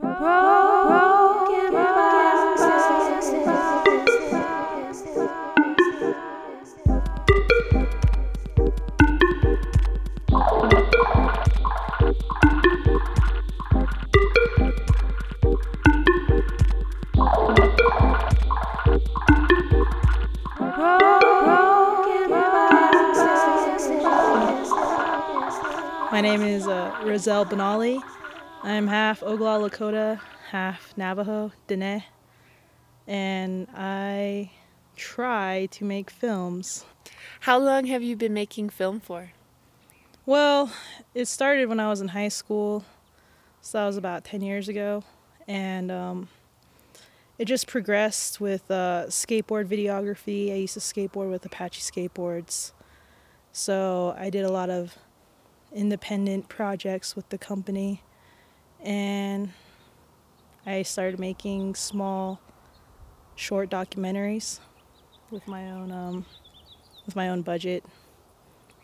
My name is uh, Razelle Benally. I'm half Oglala Lakota, half Navajo, Dene, and I try to make films. How long have you been making film for? Well, it started when I was in high school, so that was about 10 years ago, and um, it just progressed with uh, skateboard videography. I used to skateboard with Apache skateboards, so I did a lot of independent projects with the company and I started making small short documentaries with my own um, with my own budget.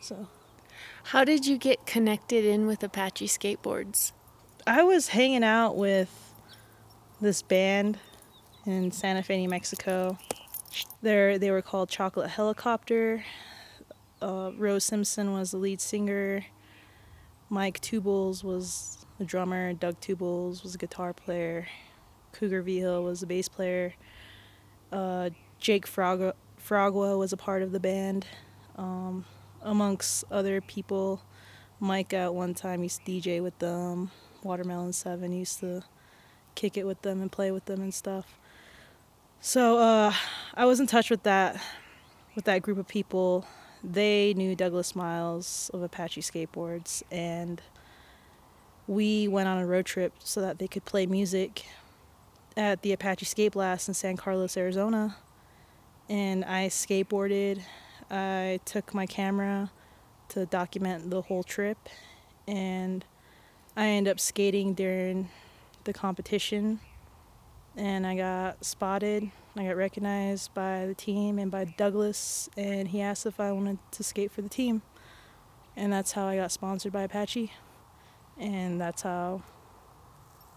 So how did you get connected in with Apache skateboards? I was hanging out with this band in Santa Fe, New Mexico. They they were called Chocolate Helicopter. Uh, Rose Simpson was the lead singer. Mike Tubles was the drummer. Doug Tubles was a guitar player. Cougar Vigil was a bass player. Uh, Jaque Fragua, Fragua was a part of the band, um, amongst other people. Mike at one time used to DJ with them. Watermelon Seven used to kick it with them and play with them and stuff. So uh, I was in touch with that with that group of people they knew Douglas Miles of Apache Skateboards, and we went on a road trip so that they could play music at the Apache Skate Blast in San Carlos, Arizona. And I skateboarded. I took my camera to document the whole trip, and I ended up skating during the competition, and I got spotted I got recognized by the team and by Douglas, and he asked if I wanted to skate for the team. And that's how I got sponsored by Apache. And that's how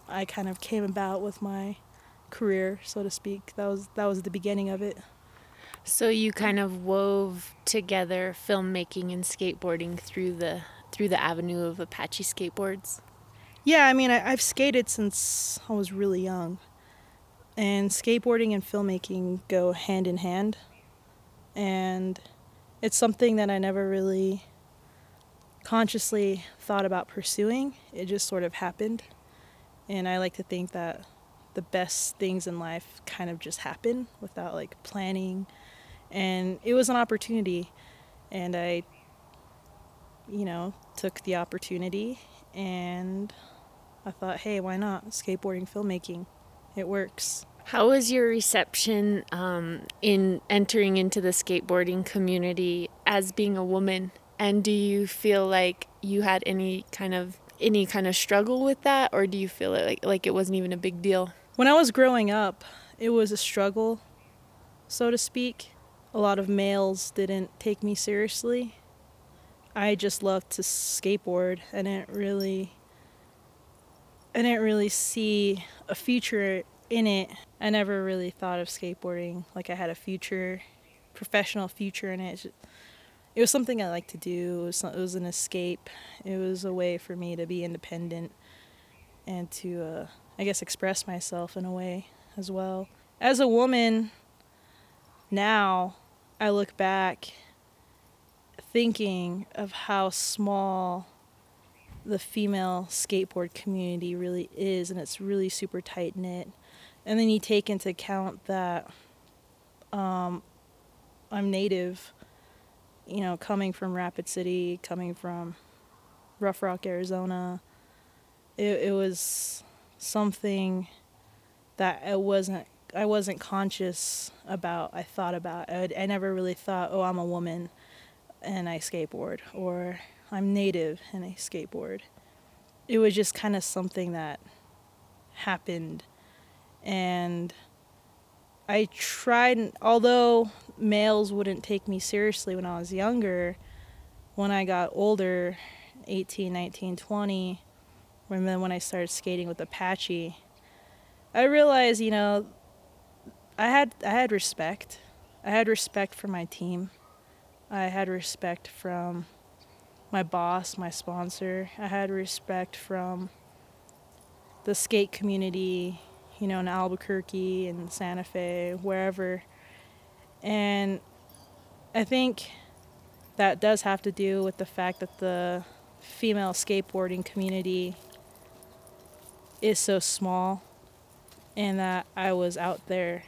I kind of came about with my career, so to speak. That was that was the beginning of it. So you kind of wove together filmmaking and skateboarding through the through the avenue of Apache skateboards. Yeah, I mean, I, I've skated since I was really young. And skateboarding and filmmaking go hand in hand. And it's something that I never really consciously thought about pursuing. It just sort of happened. And I like to think that the best things in life kind of just happen without like planning. And it was an opportunity. And I, you know, took the opportunity and I thought, hey, why not? Skateboarding, filmmaking. It works. How was your reception um, in entering into the skateboarding community as being a woman? And do you feel like you had any kind of any kind of struggle with that, or do you feel it like like it wasn't even a big deal? When I was growing up, it was a struggle, so to speak. A lot of males didn't take me seriously. I just loved to skateboard. I didn't really I didn't really see a future in it, I never really thought of skateboarding like I had a future, professional future in it. It was something I liked to do. It was, it was an escape. It was a way for me to be independent and to, uh, I guess, express myself in a way as well. As a woman, now I look back thinking of how small the female skateboard community really is, and it's really super tight knit and then you take into account that um, I'm native, you know, coming from Rapid City, coming from Rough Rock, Arizona. It, it was something that I wasn't I wasn't conscious about. I thought about. I, I never really thought, oh, I'm a woman and I skateboard, or I'm native and I skateboard. It was just kind of something that happened and I tried, although males wouldn't take me seriously when I was younger, when I got older, 18, 19, 20, when then when I started skating with Apache, I realized, you know, I had I had respect. I had respect for my team. I had respect from my boss, my sponsor. I had respect from the skate community, you know, in Albuquerque and Santa Fe, wherever. And I think that does have to do with the fact that the female skateboarding community is so small and that I was out there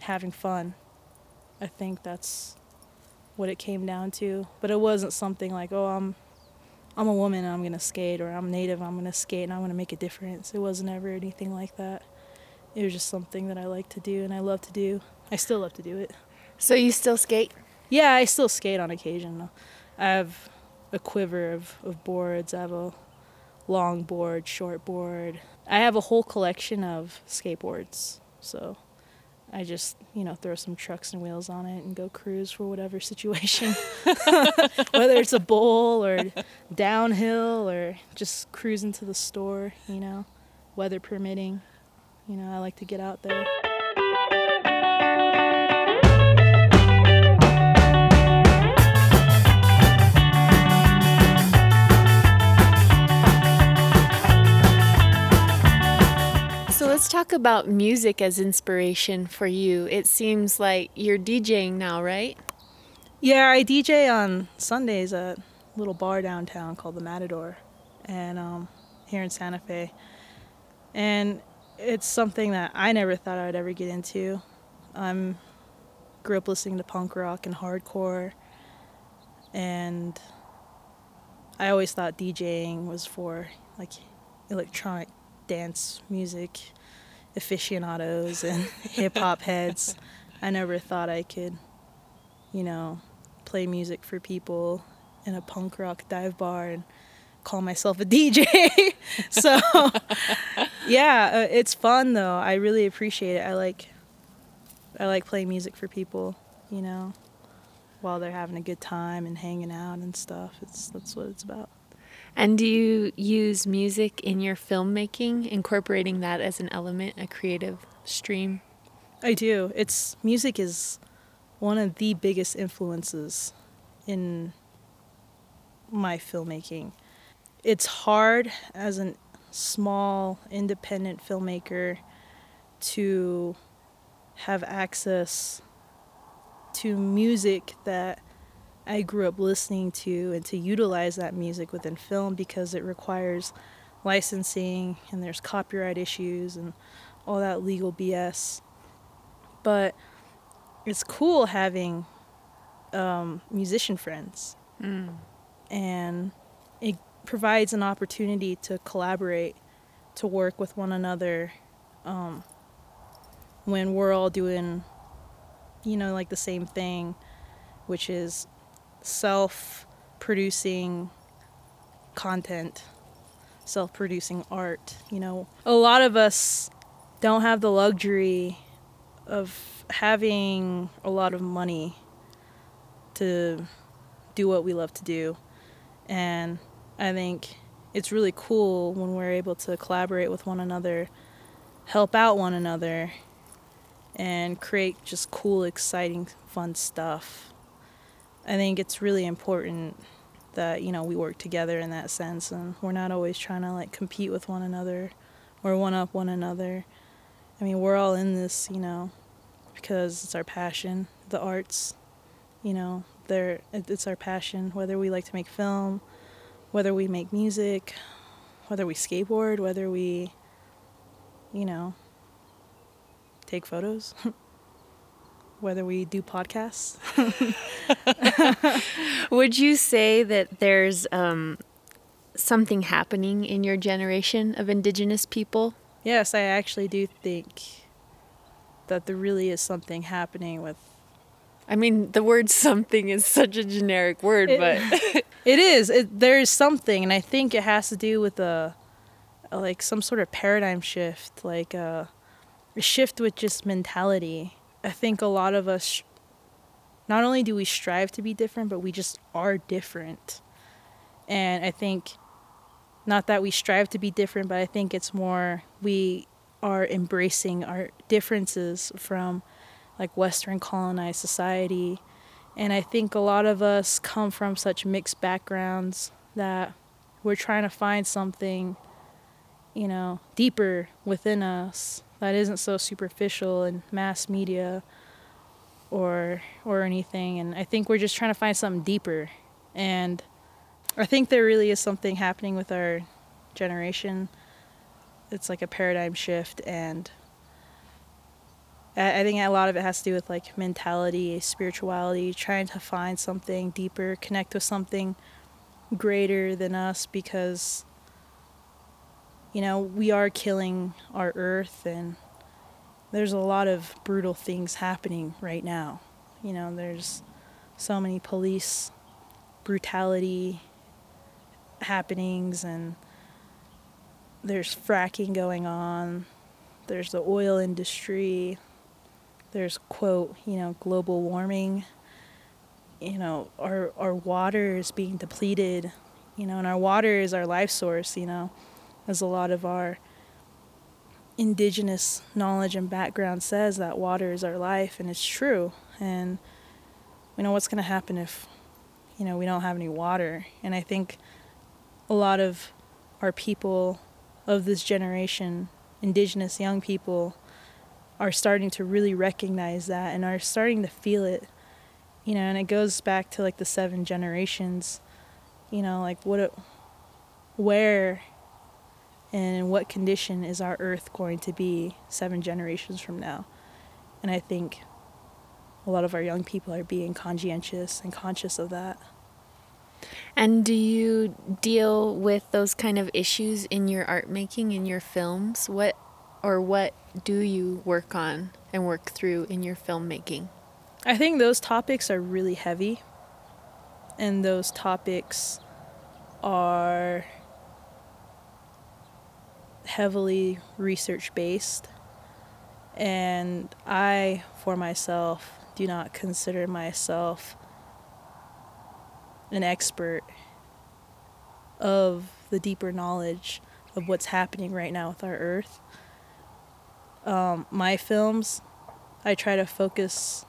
having fun. I think that's what it came down to. But it wasn't something like, oh, I'm I'm a woman I'm gonna skate, or I'm native, I'm gonna skate and I'm gonna make a difference. It wasn't ever anything like that. It was just something that I like to do and I love to do. I still love to do it. So you still skate? Yeah, I still skate on occasion. I have a quiver of, of boards. I have a long board, short board. I have a whole collection of skateboards. So I just, you know, throw some trucks and wheels on it and go cruise for whatever situation. Whether it's a bowl or downhill or just cruising to the store, you know, weather permitting. You know, I like to get out there. So let's talk about music as inspiration for you. It seems like you're DJing now, right? Yeah, I DJ on Sundays at a little bar downtown called the Matador, and um, here in Santa Fe. And it's something that I never thought I'd ever get into. I'm grew up listening to punk rock and hardcore, and I always thought DJing was for like electronic dance music aficionados and hip hop heads. I never thought I could, you know, play music for people in a punk rock dive bar and call myself a DJ. so, yeah, uh, it's fun though. I really appreciate it. I like I like playing music for people, you know, while they're having a good time and hanging out and stuff. It's that's what it's about. And do you use music in your filmmaking, incorporating that as an element, a creative stream? I do. It's music is one of the biggest influences in my filmmaking. It's hard as a small independent filmmaker to have access to music that I grew up listening to and to utilize that music within film because it requires licensing and there's copyright issues and all that legal BS. But it's cool having um, musician friends. Mm. And it provides an opportunity to collaborate, to work with one another um, when we're all doing, you know, like the same thing, which is self producing content, self producing art. You know, a lot of us don't have the luxury of having a lot of money to do what we love to do. And I think it's really cool when we're able to collaborate with one another, help out one another, and create just cool, exciting, fun stuff. I think it's really important that you know we work together in that sense, and we're not always trying to like compete with one another or one up one another. I mean, we're all in this, you know, because it's our passion, the arts. You know, they it's our passion. Whether we like to make film, whether we make music, whether we skateboard, whether we, you know, take photos. whether we do podcasts. Would you say that there's um, something happening in your generation of Indigenous people? Yes, I actually do think that there really is something happening with. I mean, the word something is such a generic word, It- but It is. It, there is something, and I think it has to do with a, a like some sort of paradigm shift, like a, a shift with just mentality. I think a lot of us, not only do we strive to be different, but we just are different. And I think, not that we strive to be different, but I think it's more we are embracing our differences from like Western colonized society. And I think a lot of us come from such mixed backgrounds that we're trying to find something, you know, deeper within us that isn't so superficial in mass media or or anything. And I think we're just trying to find something deeper. And I think there really is something happening with our generation. It's like a paradigm shift and I think a lot of it has to do with like mentality, spirituality, trying to find something deeper, connect with something greater than us because you know, we are killing our earth and there's a lot of brutal things happening right now. You know, there's so many police brutality happenings and there's fracking going on. There's the oil industry. There's quote, you know, global warming. You know, our our water is being depleted, you know, and our water is our life source, you know, as a lot of our indigenous knowledge and background says that water is our life and it's true. And we know what's going to happen if you know we don't have any water. And I think a lot of our people of this generation, indigenous young people, are starting to really recognize that and are starting to feel it. You know, and it goes back to like the seven generations. You know, like what, it, where, and in what condition is our earth going to be seven generations from now? And I think a lot of our young people are being conscientious and conscious of that. And do you deal with those kind of issues in your art making, in your films? What or what do you work on and work through in your filmmaking? I think those topics are really heavy. And those topics are heavily research based. And I, for myself, do not consider myself an expert of the deeper knowledge of what's happening right now with our earth. Um, my films, I try to focus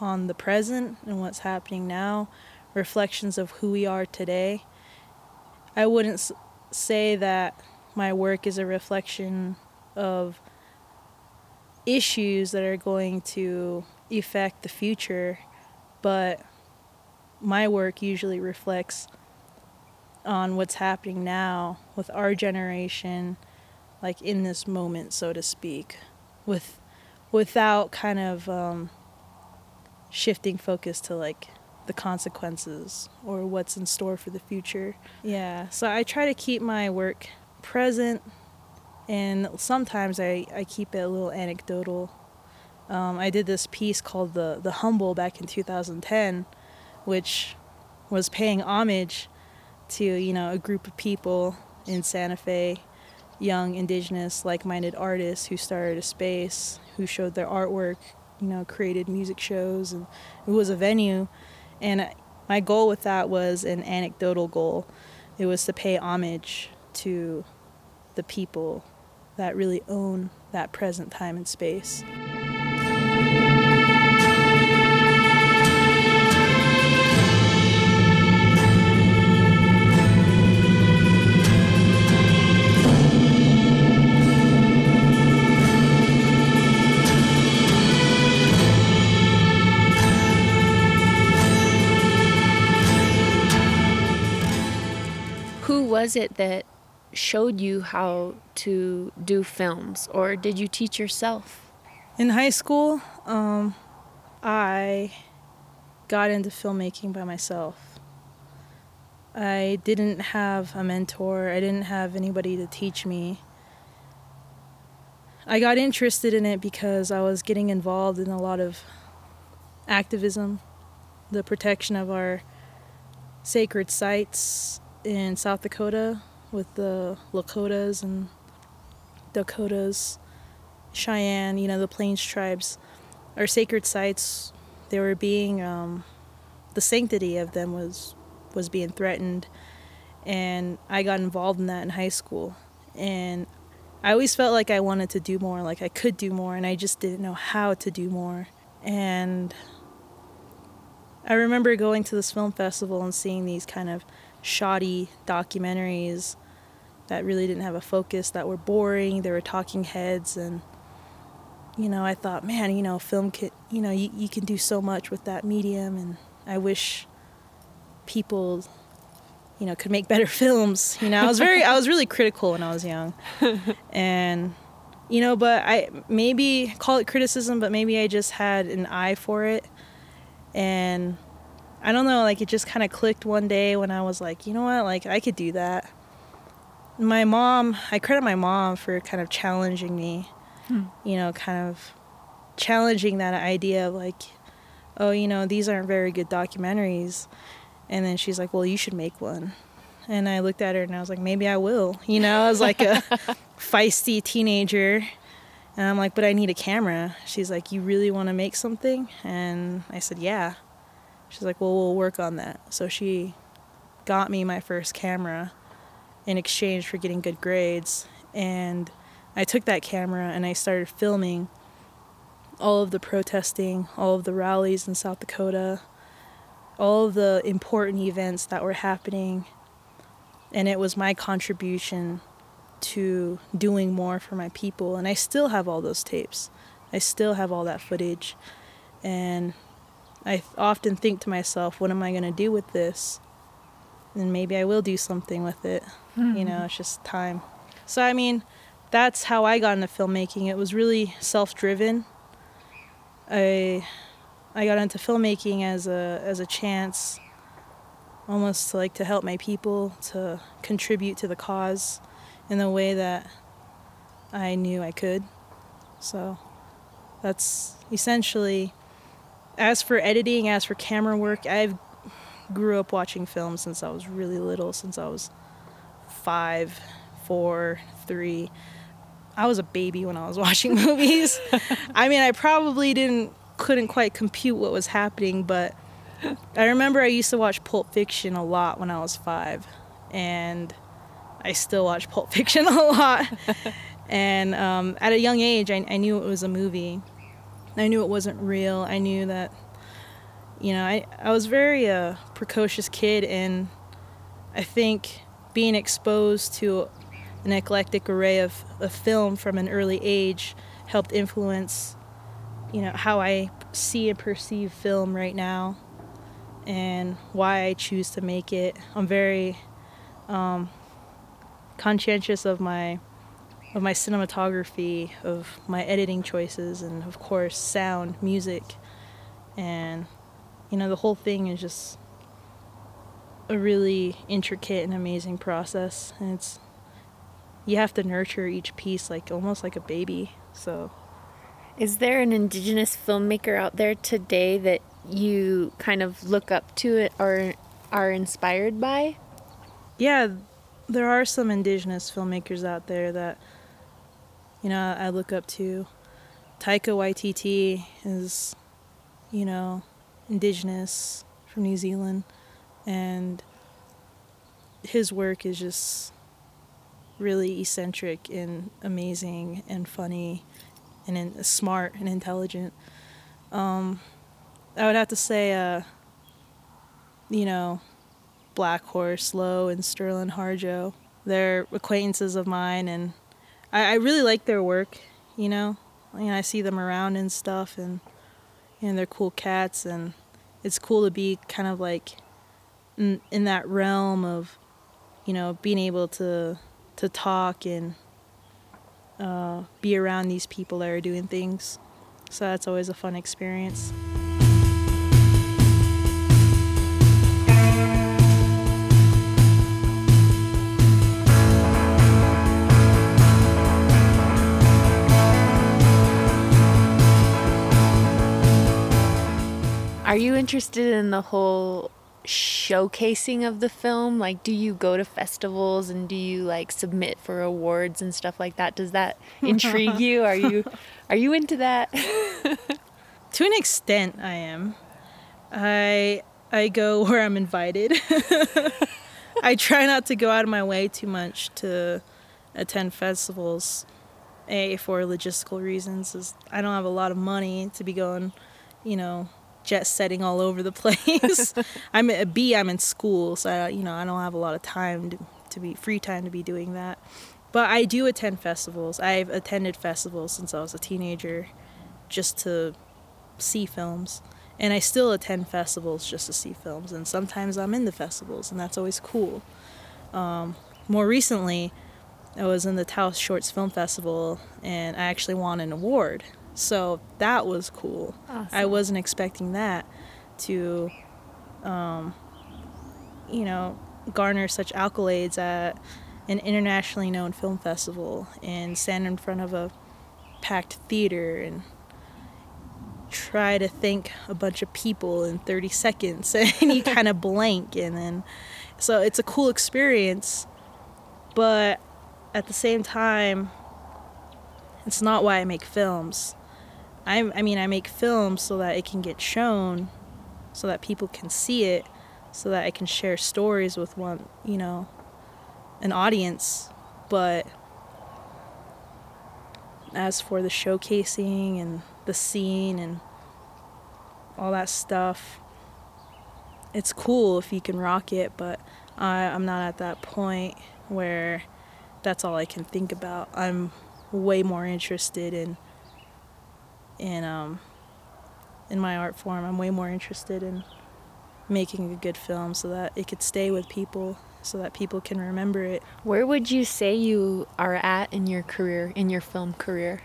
on the present and what's happening now, reflections of who we are today. I wouldn't say that my work is a reflection of issues that are going to affect the future, but my work usually reflects on what's happening now with our generation like in this moment so to speak with without kind of um, shifting focus to like the consequences or what's in store for the future. Yeah. So i try to keep my work present and sometimes i, I keep it a little anecdotal. Um, i did this piece called the, the humble back in 2010 which was paying homage to you know a group of people in Santa Fe, young indigenous like-minded artists who started a space, who showed their artwork, you know, created music shows, and it was a venue. And my goal with that was an anecdotal goal. It was to pay homage to the people that really own that present time and space. Was it that showed you how to do films, or did you teach yourself? In high school, um, I got into filmmaking by myself. I didn't have a mentor, I didn't have anybody to teach me. I got interested in it because I was getting involved in a lot of activism, the protection of our sacred sites, in South Dakota with the Lakotas and Dakotas, Cheyenne, you know, the Plains tribes, our sacred sites, they were being, um, the sanctity of them was was being threatened, and I got involved in that in high school, and I always felt like I wanted to do more, like I could do more, and I just didn't know how to do more. And I remember going to this film festival and seeing these kind of shoddy documentaries that really didn't have a focus, that were boring, they were talking heads, and you know, I thought, man, you know, film could, you know, you, you can do so much with that medium, and I wish people you know, could make better films. You know, I was very, I was really critical when I was young, and you know, but I maybe call it criticism, but maybe I just had an eye for it, and I don't know, like it just kind of clicked one day when I was like, you know what, like I could do that. My mom, I credit my mom for kind of challenging me, hmm. you know, kind of challenging that idea of like, oh, you know, these aren't very good documentaries and then she's like, Well, you should make one. And I looked at her and I was like, Maybe I will. You know, I was like a feisty teenager. And I'm like, But I need a camera. She's like, You really want to make something? And I said, Yeah. She's like, Well, we'll work on that. So she got me my first camera in exchange for getting good grades. And I took that camera and I started filming all of the protesting, all of the rallies in South Dakota, all of the important events that were happening. And it was my contribution to doing more for my people. And I still have all those tapes, I still have all that footage. And I often think to myself, what am I going to do with this? And maybe I will do something with it. Mm-hmm. You know, it's just time. So, I mean, that's how I got into filmmaking. It was really self driven. I I got into filmmaking as a as a chance almost to like to help my people to contribute to the cause in the way that I knew I could. So that's essentially as for editing, as for camera work, I've grew up watching films since I was really little, since I was five, four, three. I was a baby when I was watching movies. I mean, I probably didn't couldn't quite compute what was happening, but I remember I used to watch Pulp Fiction a lot when I was five, and I still watch Pulp Fiction a lot. and um, at a young age, I, I knew it was a movie. I knew it wasn't real. I knew that, you know, I, I was very a precocious kid, and I think being exposed to an eclectic array of, of film from an early age helped influence you know how I see and perceive film right now and why I choose to make it. I'm very um, conscientious of my of my cinematography, of my editing choices, and of course sound, music, and you know the whole thing is just a really intricate and amazing process, and it's you have to nurture each piece like almost like a baby. So is there an indigenous filmmaker out there today that you kind of look up to it or are inspired by? Yeah, there are some indigenous filmmakers out there that you know I look up to. Taika Waititi is, you know, indigenous from New Zealand, and his work is just really eccentric and amazing and funny and in, smart and intelligent. Um, I would have to say, uh, you know, Black Horse, Lowe, and Sterlin Harjo. They're acquaintances of mine, and I, I really like their work. You know, I mean, I see them around and stuff, and and they're cool cats, and it's cool to be kind of like in, in that realm of, you know, being able to to talk and uh, be around these people that are doing things. So that's always a fun experience. Are you interested in the whole showcasing of the film? Like, do you go to festivals and do you like submit for awards and stuff like that? Does that intrigue you? Are you are you into that? to an extent, I am. I I go where I'm invited. I try not to go out of my way too much to attend festivals. A for logistical reasons is I don't have a lot of money to be going, you know, jet setting all over the place. I'm a B. I'm in school, so I, you know I don't have a lot of time to, to be free time to be doing that. But I do attend festivals. I've attended festivals since I was a teenager, just to see films, and I still attend festivals just to see films. And sometimes I'm in the festivals, and that's always cool. Um, more recently, I was in the Taos Shortz Film Festival, and I actually won an award so that was cool. Awesome. I wasn't expecting that to, um, you know, garner such accolades at an internationally known film festival and stand in front of a packed theater and try to thank a bunch of people in 30 seconds and you kind of blank and then so it's a cool experience but at the same time it's not why I make films I, I mean, I make films so that it can get shown, so that people can see it, so that I can share stories with one, you know, an audience. But as for the showcasing and the scene and all that stuff, it's cool if you can rock it, but I, I'm not at that point where that's all I can think about. I'm way more interested in in um, in my art form. I'm way more interested in making a good film so that it could stay with people, so that people can remember it. Where would you say you are at in your career, in your film career?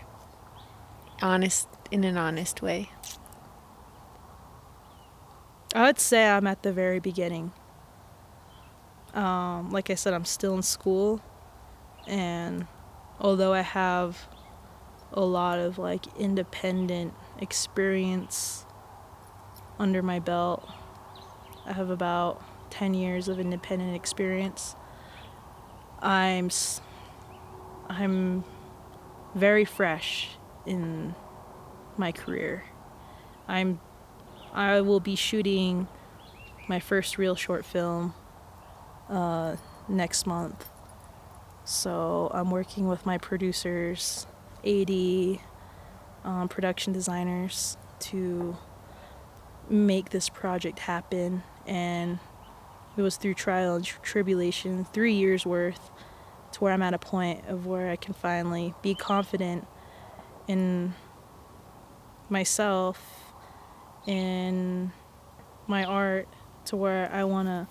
Honest, in an honest way. I would say I'm at the very beginning. Um, like I said, I'm still in school, and although I have a lot of like independent experience under my belt. I have about 10 years of independent experience. I'm I'm very fresh in my career. I'm I will be shooting my first real short film uh, next month. So I'm working with my producers 80 um, production designers to make this project happen. And it was through trial and tribulation, three years worth, to where I'm at a point of where I can finally be confident in myself, in my art, to where I wanna,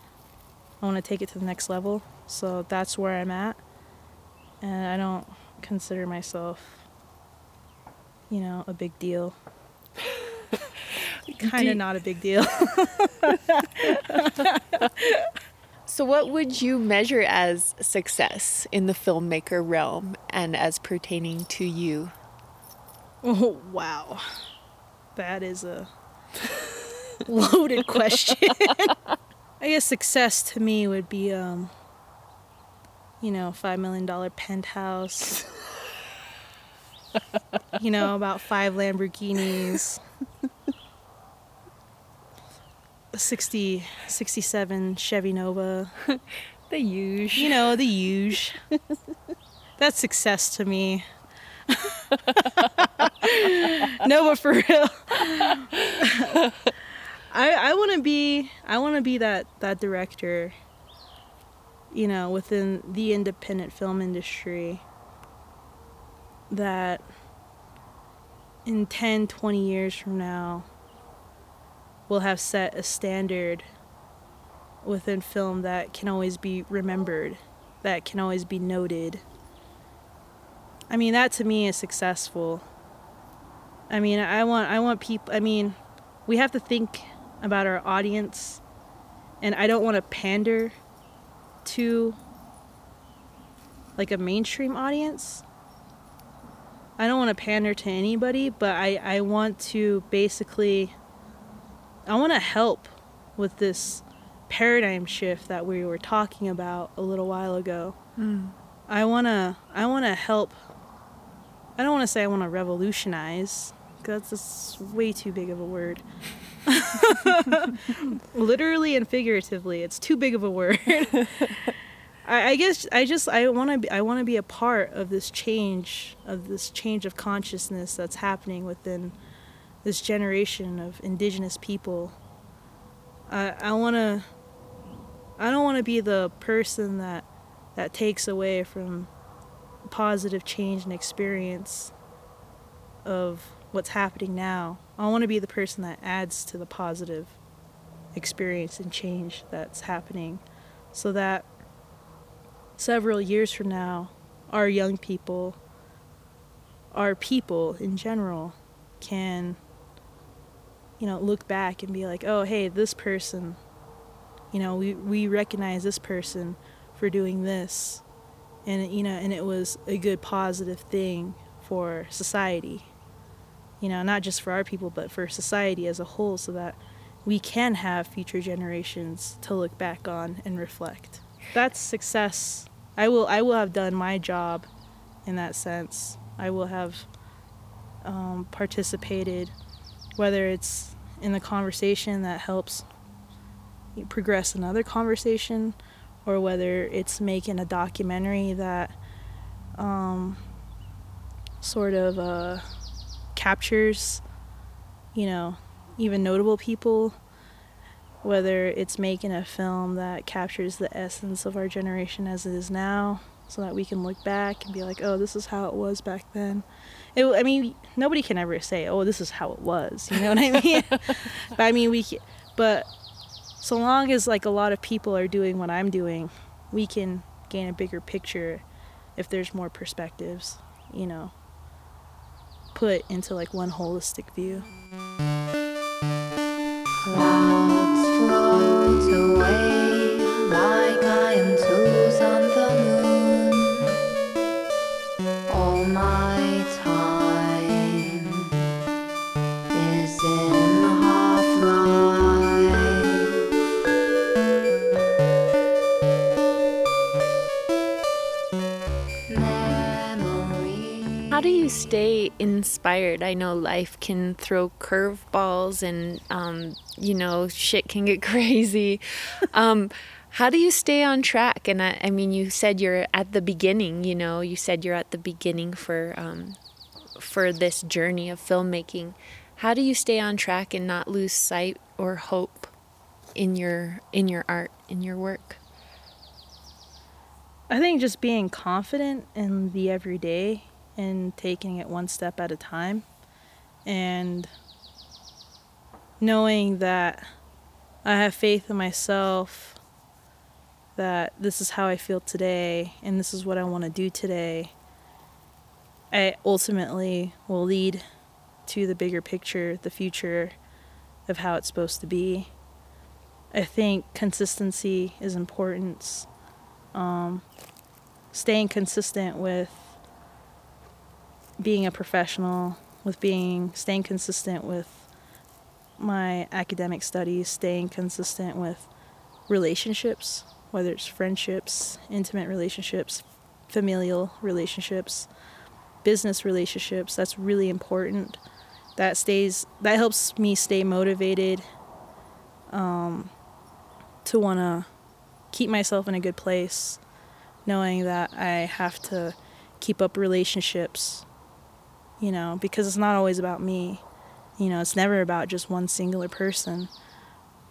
I wanna take it to the next level. So that's where I'm at, and I don't consider myself you know, a big deal. kind of not a big deal. so, what would you measure as success in the filmmaker realm and as pertaining to you? Oh, wow. That is a loaded question. I guess success to me would be, um, you know, $5 million penthouse you know, about five Lamborghinis, 60, 67 Chevy Nova. the huge. You know, the huge. That's success to me. no, but for real. I I want to be I want to be that that director. You know, within the independent film industry that in 10, 20 years from now, we'll have set a standard within film that can always be remembered, that can always be noted. I mean, that to me is successful. I mean, I want I want people I mean, we have to think about our audience and I don't want to pander to like a mainstream audience. I don't want to pander to anybody, but I, I want to basically I want to help with this paradigm shift that we were talking about a little while ago. Mm. I want to I want to help I don't want to say I want to revolutionize cuz that's way too big of a word. Literally and figuratively, it's too big of a word. I, I guess I just I want to be I want to be a part of this change of this change of consciousness that's happening within this generation of indigenous people. I I want to I don't want to be the person that that takes away from positive change and experience of what's happening now. I want to be the person that adds to the positive experience and change that's happening so that several years from now, our young people, our people in general, can, you know, look back and be like, oh, hey, this person, you know, we, we recognize this person for doing this. And, you know, and it was a good positive thing for society. You know, not just for our people, but for society as a whole, so that we can have future generations to look back on and reflect. That's success. I will I will have done my job in that sense. I will have um, participated, whether it's in the conversation that helps progress another conversation, or whether it's making a documentary that um, sort of uh, captures, you know, even notable people, whether it's making a film that captures the essence of our generation as it is now, so that we can look back and be like, oh, this is how it was back then. It, I mean, nobody can ever say, oh, this is how it was. You know what I mean? but I mean, we, can, but so long as like a lot of people are doing what I'm doing, we can gain a bigger picture if there's more perspectives, you know, put into like one holistic view. Clouds float away stay inspired? I know life can throw curveballs and um, you know, shit can get crazy. Um, how do you stay on track? And I, I, mean, you said you're at the beginning. You know, you said you're at the beginning for um, for this journey of filmmaking. How do you stay on track and not lose sight or hope in your in your art in your work? I think just being confident in the everyday and taking it one step at a time, and knowing that I have faith in myself, that this is how I feel today, and this is what I want to do today, I ultimately will lead to the bigger picture, the future of how it's supposed to be. I think consistency is important. Um, staying consistent with being a professional, with being staying consistent with my academic studies, staying consistent with relationships, whether it's friendships, intimate relationships, familial relationships, business relationships. That's really important. That stays that helps me stay motivated um, to want to keep myself in a good place, knowing that I have to keep up relationships, you know, because it's not always about me. You know, it's never about just one singular person.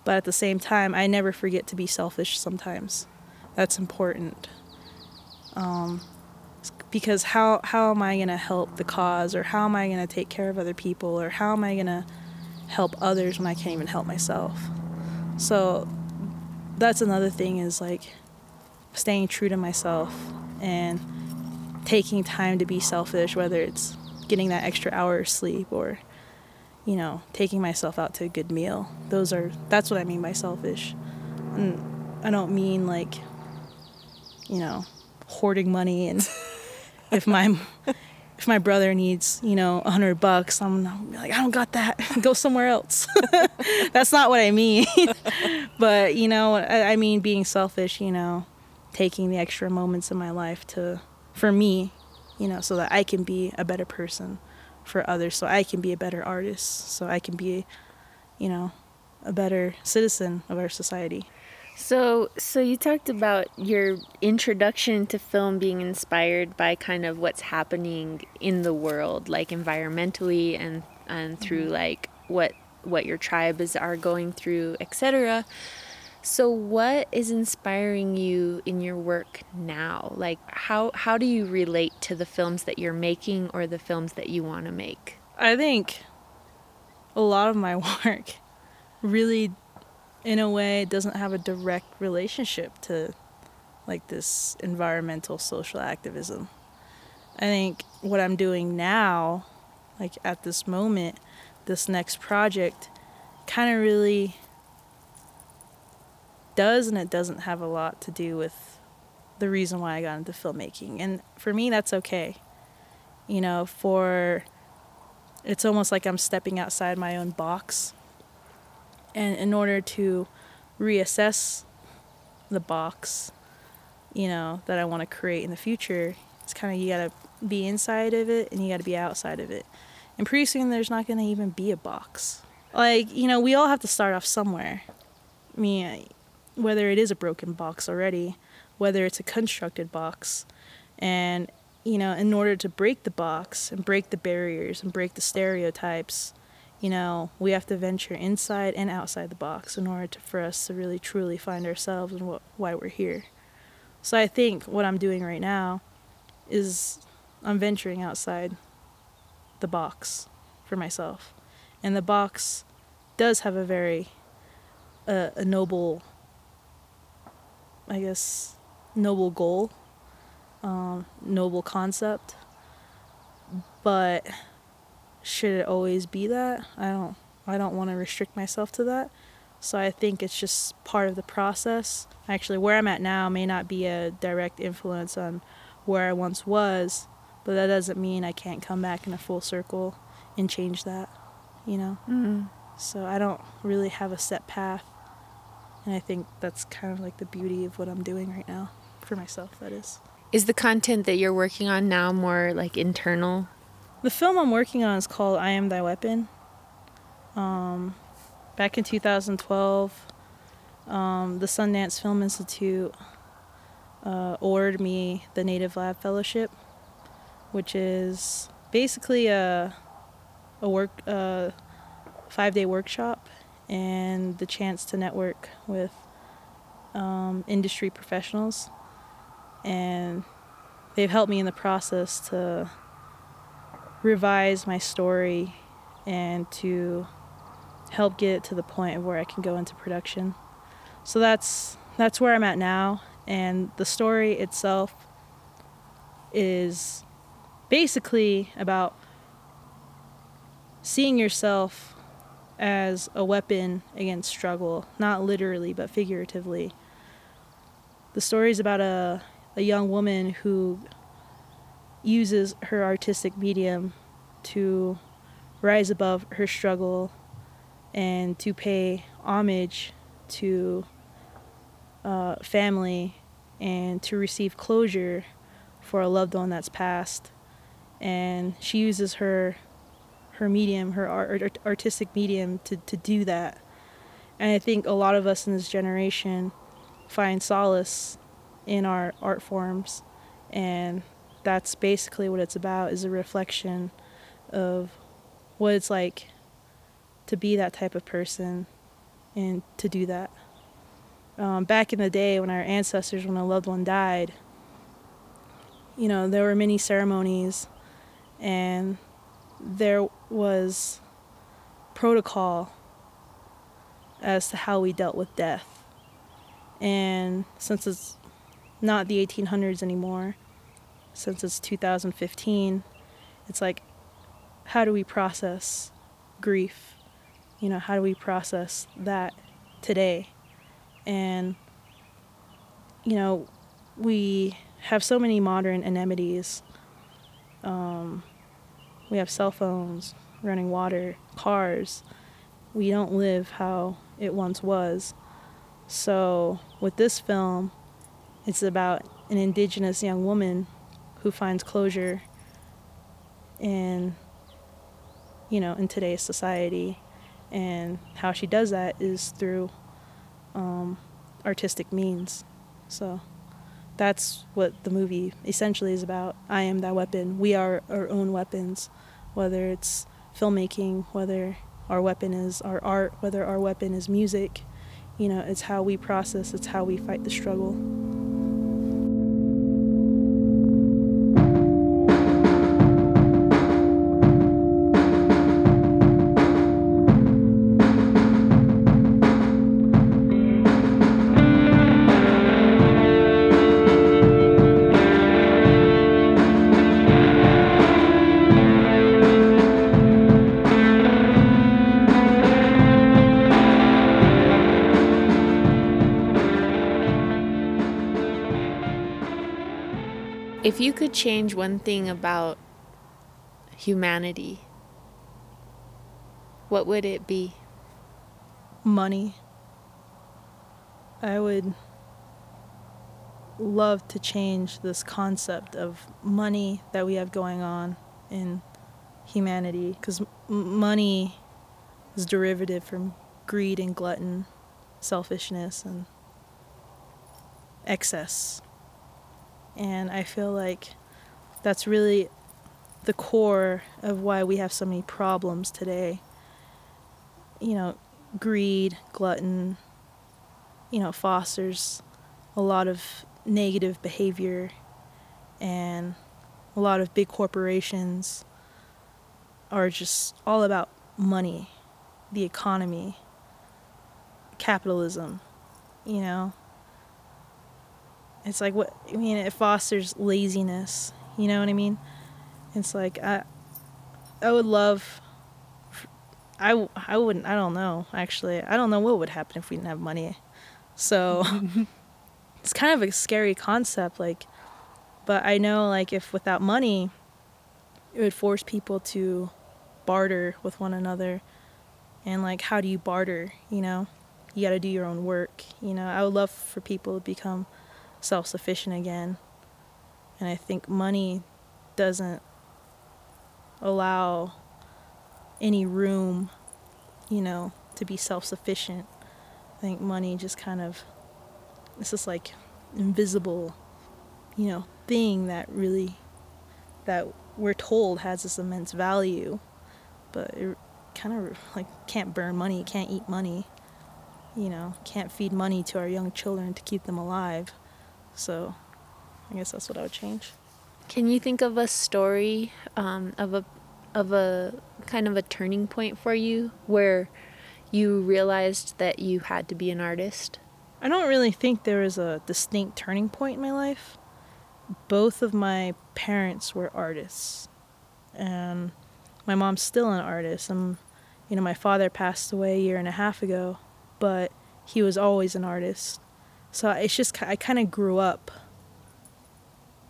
But at the same time, I never forget to be selfish sometimes. That's important. Um, because how, how am I going to help the cause, or how am I going to take care of other people, or how am I going to help others when I can't even help myself? So that's another thing is like staying true to myself and taking time to be selfish, whether it's getting that extra hour of sleep or you know, taking myself out to a good meal. Those are that's what I mean by selfish. And I don't mean like you know, hoarding money and if my if my brother needs, you know, a hundred bucks, I'm like, I don't got that. Go somewhere else. That's not what I mean. but you know, I, I mean being selfish. You know, taking the extra moments in my life to, for me, you know, so that I can be a better person for others so I can be a better artist, so I can be, you know, a better citizen of our society. So, so you talked about your introduction to film being inspired by kind of what's happening in the world, like environmentally and and through mm-hmm. like what what your tribes are going through, etc. So, what is inspiring you in your work now? Like, how how do you relate to the films that you're making or the films that you want to make? I think a lot of my work really in a way doesn't have a direct relationship to like this environmental social activism. I think what I'm doing now, like at this moment, this next project, kind of really does and it doesn't have a lot to do with the reason why I got into filmmaking. And for me, that's okay. You know, for it's almost like I'm stepping outside my own box and in order to reassess the box, you know, that I want to create in the future, it's kind of you got to be inside of it and you got to be outside of it. And pretty soon there's not going to even be a box. Like, you know, we all have to start off somewhere. I mean, whether it is a broken box already, whether it's a constructed box. And, you know, in order to break the box and break the barriers and break the stereotypes, you know, we have to venture inside and outside the box in order to, for us to really truly find ourselves and what, why we're here. So I think what I'm doing right now is I'm venturing outside the box for myself. And the box does have a very uh, a noble, I guess, noble goal, um, noble concept. But should it always be that? I don't I don't want to restrict myself to that. So I think it's just part of the process. Actually, where I'm at now may not be a direct influence on where I once was, but that doesn't mean I can't come back in a full circle and change that, you know? Mm-hmm. So I don't really have a set path. And I think that's kind of like the beauty of what I'm doing right now for myself, that is. Is the content that you're working on now more like internal the film I'm working on is called I Am Thy Weapon. Um, back in 2012, um, the Sundance Film Institute uh, awarded me the Native Lab Fellowship, which is basically a a work a five day workshop and the chance to network with um, industry professionals, and they've helped me in the process to revise my story and to help get it to the point where I can go into production. So that's that's where I'm at now and the story itself is basically about seeing yourself as a weapon against struggle, not literally but figuratively. The story is about a, a young woman who uses her artistic medium to rise above her struggle and to pay homage to uh, family and to receive closure for a loved one that's passed. And she uses her her medium, her art, artistic medium, to, to do that. And I think a lot of us in this generation find solace in our art forms and that's basically what it's about is a reflection of what it's like to be that type of person and to do that. Um, back in the day when our ancestors, when a loved one died, you know, there were many ceremonies and there was protocol as to how we dealt with death. And since it's not the 1800s anymore, since it's 2015, it's like, how do we process grief? You know, how do we process that today? And, you know, we have so many modern amenities. Um, we have cell phones, running water, cars. We don't live how it once was. So, with this film, it's about an indigenous young woman who finds closure in you know in today's society and how she does that is through um, artistic means. So that's what the movie essentially is about. I am that weapon. We are our own weapons, whether it's filmmaking, whether our weapon is our art, whether our weapon is music. You know, it's how we process, it's how we fight the struggle. Could change one thing about humanity, what would it be? money. I would love to change this concept of money that we have going on in humanity because m- money is derivative from greed and glutton, selfishness and excess. And I feel like that's really the core of why we have so many problems today. You know, greed, glutton, you know, fosters a lot of negative behavior and a lot of big corporations are just all about money, the economy, capitalism, you know. It's like what I mean, it fosters laziness, you know what I mean? It's like I I would love I, I wouldn't I don't know actually. I don't know what would happen if we didn't have money. So it's kind of a scary concept like but I know like if without money it would force people to barter with one another. And like how do you barter you know? You got to do your own work you know? I would love for people to become self-sufficient again and I think money doesn't allow any room, you know, to be self sufficient. I think money just kind of, it's just like invisible, you know, thing that really, that we're told has this immense value, but it kind of like can't burn money, can't eat money, you know, can't feed money to our young children to keep them alive. So I guess that's what I would change. Can you think of a story um, of a of a kind of a turning point for you where you realized that you had to be an artist? I don't really think there was a distinct turning point in my life. Both of my parents were artists, and my mom's still an artist. And you know, my father passed away a year and a half ago, but he was always an artist. So it's just I kind of grew up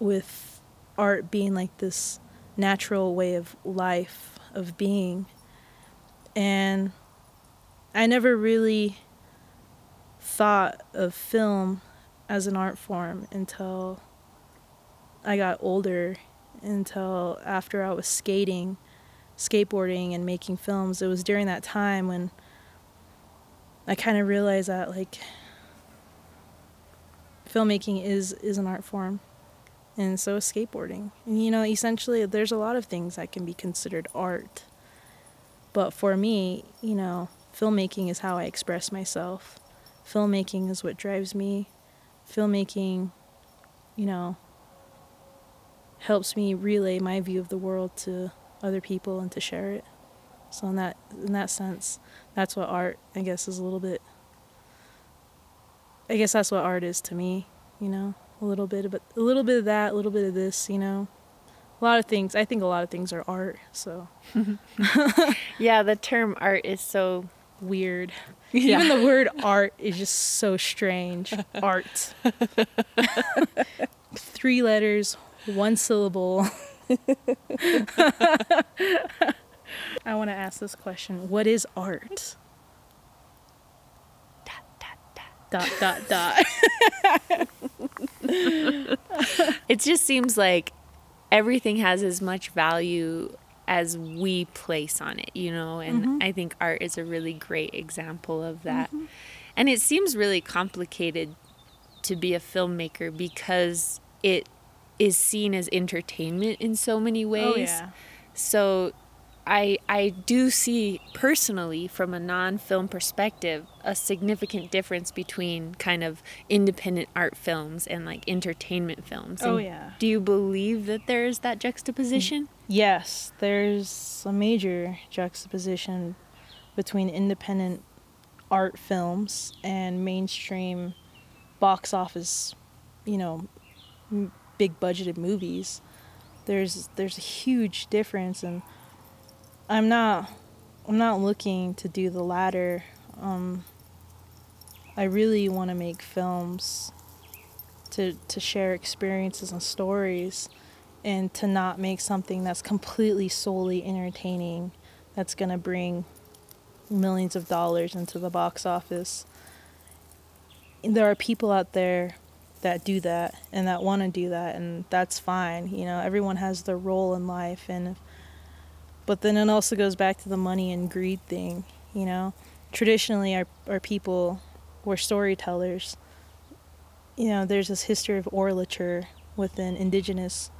with art being like this natural way of life, of being. And I never really thought of film as an art form until I got older, until after I was skating, skateboarding, and making films. It was during that time when I kind of realized that, like, filmmaking is, is an art form and so is skateboarding. And you know, essentially, there's a lot of things that can be considered art. But for me, you know, filmmaking is how I express myself. Filmmaking is what drives me. Filmmaking, you know, helps me relay my view of the world to other people and to share it. So in that in that sense, that's what art I guess is a little bit I guess that's what art is to me, you know a little bit of a little bit of that, a little bit of this, you know. A lot of things. I think a lot of things are art, so yeah, the term art is so weird. Yeah. Even the word art is just so strange. art. Three letters, one syllable. I want to ask this question. What is art? Dot dot dot. it just seems like everything has as much value as we place on it, you know, and mm-hmm. I think art is a really great example of that. Mm-hmm. And it seems really complicated to be a filmmaker because it is seen as entertainment in so many ways. Oh yeah. So I I do see personally from a non-film perspective a significant difference between kind of independent art films and like entertainment films. Oh, And yeah. Do you believe that there's that juxtaposition? Yes, there's a major juxtaposition between independent art films and mainstream box office, you know, big budgeted movies. There's there's a huge difference and I'm not I'm not looking to do the latter. Um I really want to make films to to share experiences and stories and to not make something that's completely solely entertaining that's going to bring millions of dollars into the box office. And there are people out there that do that and that want to do that and that's fine. You know, everyone has their role in life and but then it also goes back to the money and greed thing, you know. Traditionally our our people were storytellers. You know, there's this history of orature within indigenous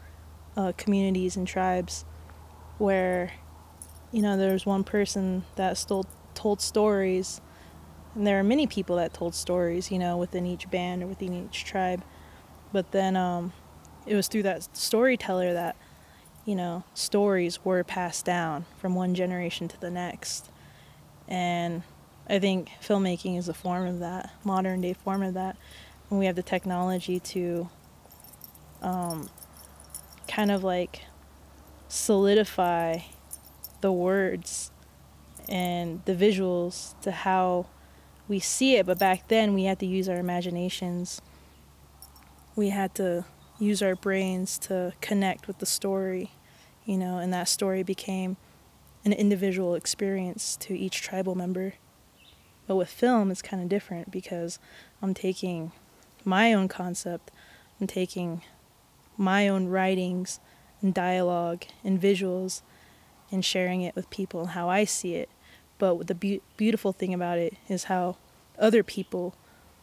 uh, communities and tribes where you know there was one person that stole, told stories and there are many people that told stories you know within each band or within each tribe but then um, it was through that storyteller that you know stories were passed down from one generation to the next. And i think filmmaking is a form of that modern day form of that. And we have the technology to um, kind of like solidify the words and the visuals to how we see it. But back then we had to use our imaginations. We had to use our brains to connect with the story you know and that story became an individual experience to each tribal member but with film it's kind of different because i'm taking my own concept i'm taking my own writings and dialogue and visuals and sharing it with people and how I see it. But the be- beautiful thing about it is how other people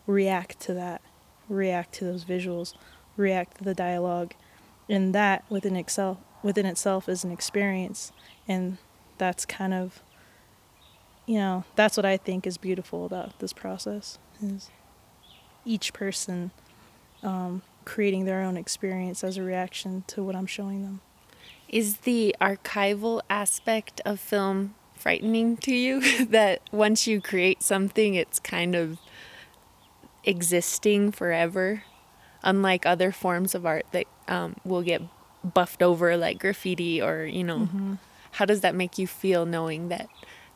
react to that, react to those visuals, react to the dialogue, and that within itself within itself is an experience, and that's kind of you know that's what I think is beautiful about this process is each person um, creating their own experience as a reaction to what I'm showing them. Is the archival aspect of film frightening to you? that once you create something, it's kind of existing forever, unlike other forms of art that um, will get buffed over, like graffiti, or you know. How does that make you feel knowing that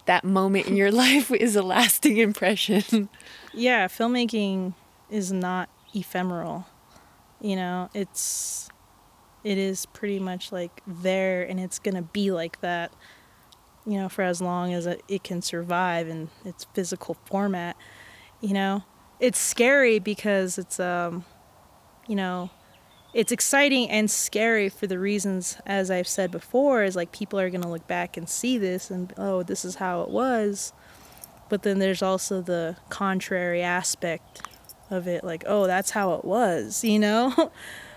that moment in your life is a lasting impression? Yeah, filmmaking is not ephemeral. You know, it's it is pretty much like there and it's to be like that you know for as long as it, it can survive in its physical format you know it's scary because it's um you know it's exciting and scary for the reasons as i've said before is like people are going to look back and see this and oh this is how it was. But then there's also the contrary aspect of it like oh that's how it was you know?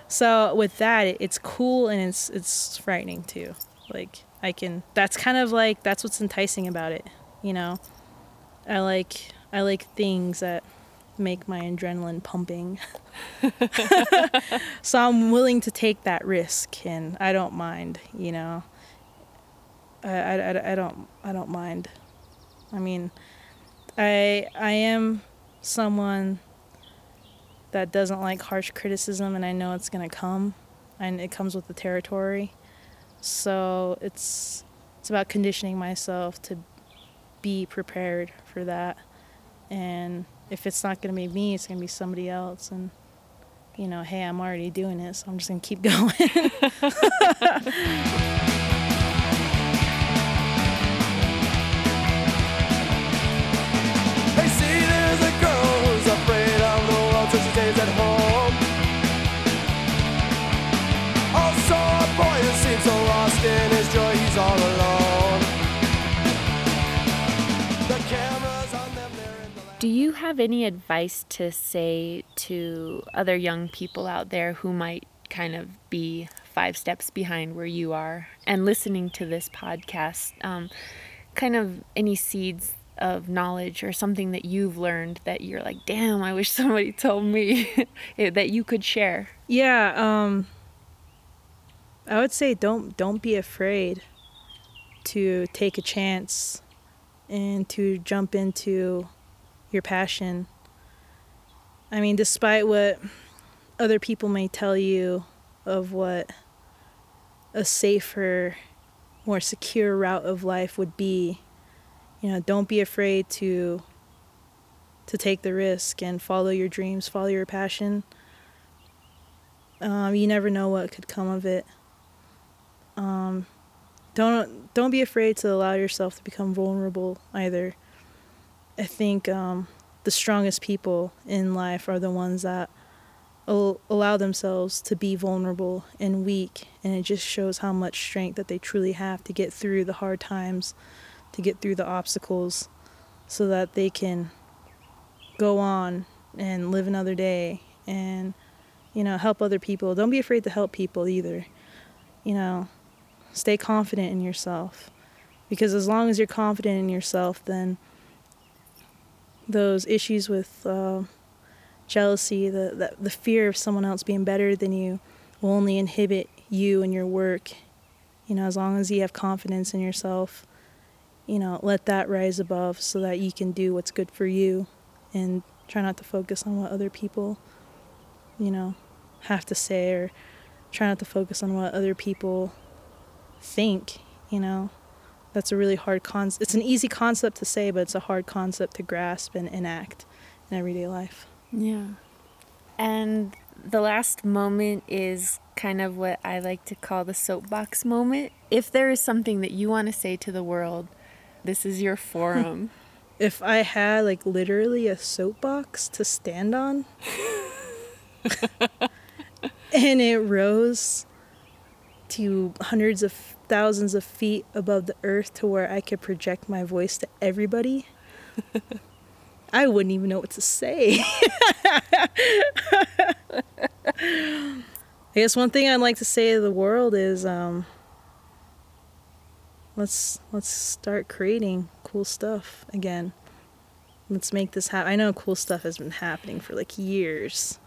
So with that it's cool and it's it's frightening too. Like i can that's kind of like that's what's enticing about it you know? I like i like things that make my adrenaline pumping so i'm willing to take that risk and i don't mind you know I, I, I, don't i don't mind i mean i i am someone that doesn't like harsh criticism and I know it's going to come and it comes with the territory. So it's it's about conditioning myself to be prepared for that. And if it's not going to be me, it's going to be somebody else and you know, hey, I'm already doing it, so I'm just going to keep going. You have any advice to say to other young people out there who might kind of be five steps behind where you are and listening to this podcast? Um, kind of any seeds of knowledge or something that you've learned that you're like, damn, I wish somebody told me that you could share? Yeah, um, I would say don't don't be afraid to take a chance and to jump into your passion. I mean, despite what other people may tell you of what a safer, more secure route of life would be, you know, don't be afraid to to take the risk and follow your dreams, follow your passion. Um, you never know what could come of it. Um, don't don't be afraid to allow yourself to become vulnerable either. I think um, the strongest people in life are the ones that allow themselves to be vulnerable and weak, and it just shows how much strength that they truly have to get through the hard times, to get through the obstacles, so that they can go on and live another day and you know help other people. Don't be afraid to help people either. You know, stay confident in yourself because as long as you're confident in yourself, then those issues with uh, jealousy, the, the the fear of someone else being better than you, will only inhibit you and your work. You know, as long as you have confidence in yourself, you know, let that rise above so that you can do what's good for you, and try not to focus on what other people, you know, have to say or try not to focus on what other people think, you know that's a really hard concept. It's an easy concept to say, but it's a hard concept to grasp and enact in everyday life. Yeah. And the last moment is kind of what I like to call the soapbox moment. If there is something that you want to say to the world, this is your forum. if I had like literally a soapbox to stand on and it rose to hundreds of thousands of feet above the earth to where I could project my voice to everybody, I wouldn't even know what to say. I guess one thing I'd like to say to the world is um, let's let's start creating cool stuff again. Let's make this happen. I know cool stuff has been happening for like years,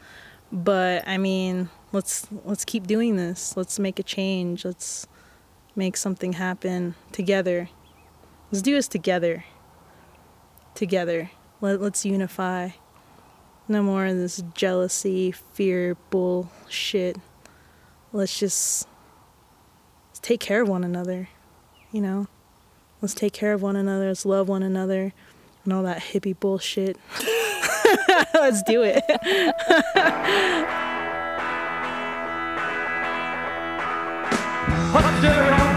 but I mean, let's let's keep doing this. Let's make a change. Let's make something happen together. Let's do this together. Together. Let, let's unify. No more of this jealousy, fear, bullshit. Let's just let's take care of one another. You know? Let's take care of one another. Let's love one another. And all that hippie bullshit. let's do it. Hot